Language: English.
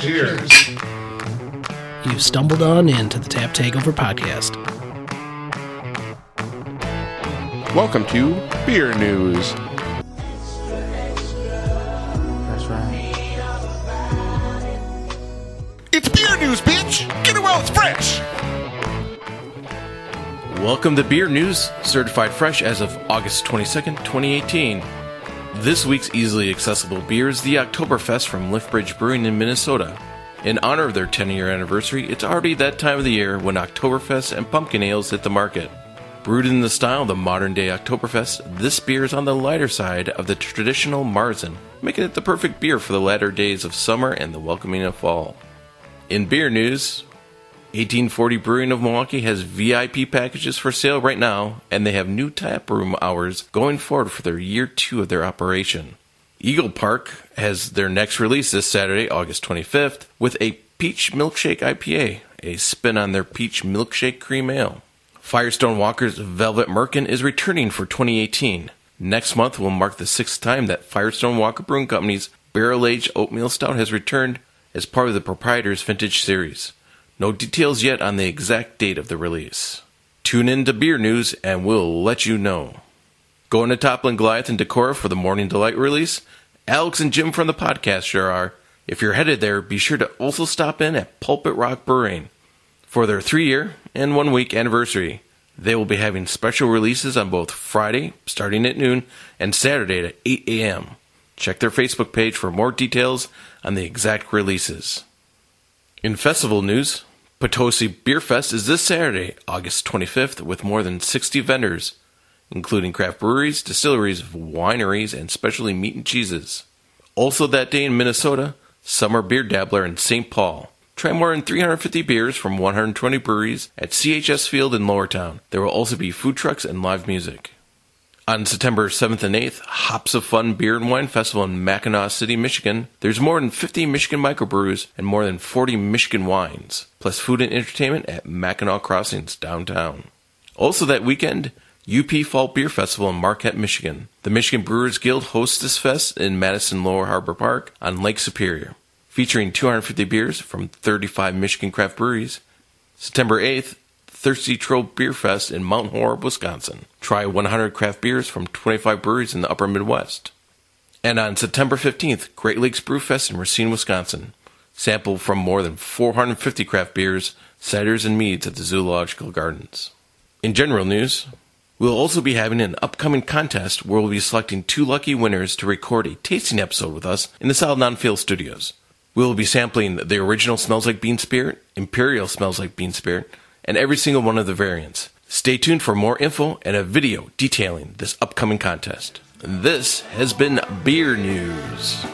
Cheers. You've stumbled on into the Tap Takeover podcast. Welcome to Beer News. That's right. It's beer news, bitch! Get it while it's fresh! Welcome to Beer News, certified fresh as of August 22nd, 2018. This week's easily accessible beer is the Oktoberfest from Liftbridge Brewing in Minnesota. In honor of their 10 year anniversary, it's already that time of the year when Oktoberfest and pumpkin ales hit the market. Brewed in the style of the modern day Oktoberfest, this beer is on the lighter side of the traditional Marzen, making it the perfect beer for the latter days of summer and the welcoming of fall. In beer news, 1840 Brewing of Milwaukee has VIP packages for sale right now, and they have new tap room hours going forward for their year two of their operation. Eagle Park has their next release this Saturday, August 25th, with a Peach Milkshake IPA, a spin on their Peach Milkshake Cream Ale. Firestone Walker's Velvet Merkin is returning for 2018. Next month will mark the sixth time that Firestone Walker Brewing Company's Barrel Aged Oatmeal Stout has returned as part of the Proprietor's Vintage Series. No details yet on the exact date of the release. Tune in to Beer News and we'll let you know. Going to Toppling Goliath and Decorah for the Morning Delight release? Alex and Jim from the podcast sure are. If you're headed there, be sure to also stop in at Pulpit Rock Brewing for their three year and one week anniversary. They will be having special releases on both Friday, starting at noon, and Saturday at 8 a.m. Check their Facebook page for more details on the exact releases. In festival news, Potosi Beer Fest is this Saturday, August 25th, with more than 60 vendors, including craft breweries, distilleries, wineries, and specialty meat and cheeses. Also that day in Minnesota, Summer Beer Dabbler in St. Paul. Try more than 350 beers from 120 breweries at CHS Field in Lowertown. There will also be food trucks and live music. On September 7th and 8th, Hops of Fun Beer and Wine Festival in Mackinaw City, Michigan. There's more than 50 Michigan microbrews and more than 40 Michigan wines, plus food and entertainment at Mackinaw Crossings downtown. Also that weekend, UP Fall Beer Festival in Marquette, Michigan. The Michigan Brewers Guild hosts this fest in Mattson Lower Harbor Park on Lake Superior, featuring 250 beers from 35 Michigan craft breweries. September 8th, Thirsty Troll Beer Fest in Mount Horeb, Wisconsin. Try 100 craft beers from 25 breweries in the upper Midwest. And on September 15th, Great Lakes Brew Fest in Racine, Wisconsin. Sample from more than 450 craft beers, ciders, and meads at the Zoological Gardens. In general news, we'll also be having an upcoming contest where we'll be selecting two lucky winners to record a tasting episode with us in the Solid Non-Field Studios. We will be sampling the original Smells Like Bean Spirit, Imperial Smells Like Bean Spirit, and every single one of the variants. Stay tuned for more info and a video detailing this upcoming contest. This has been Beer News.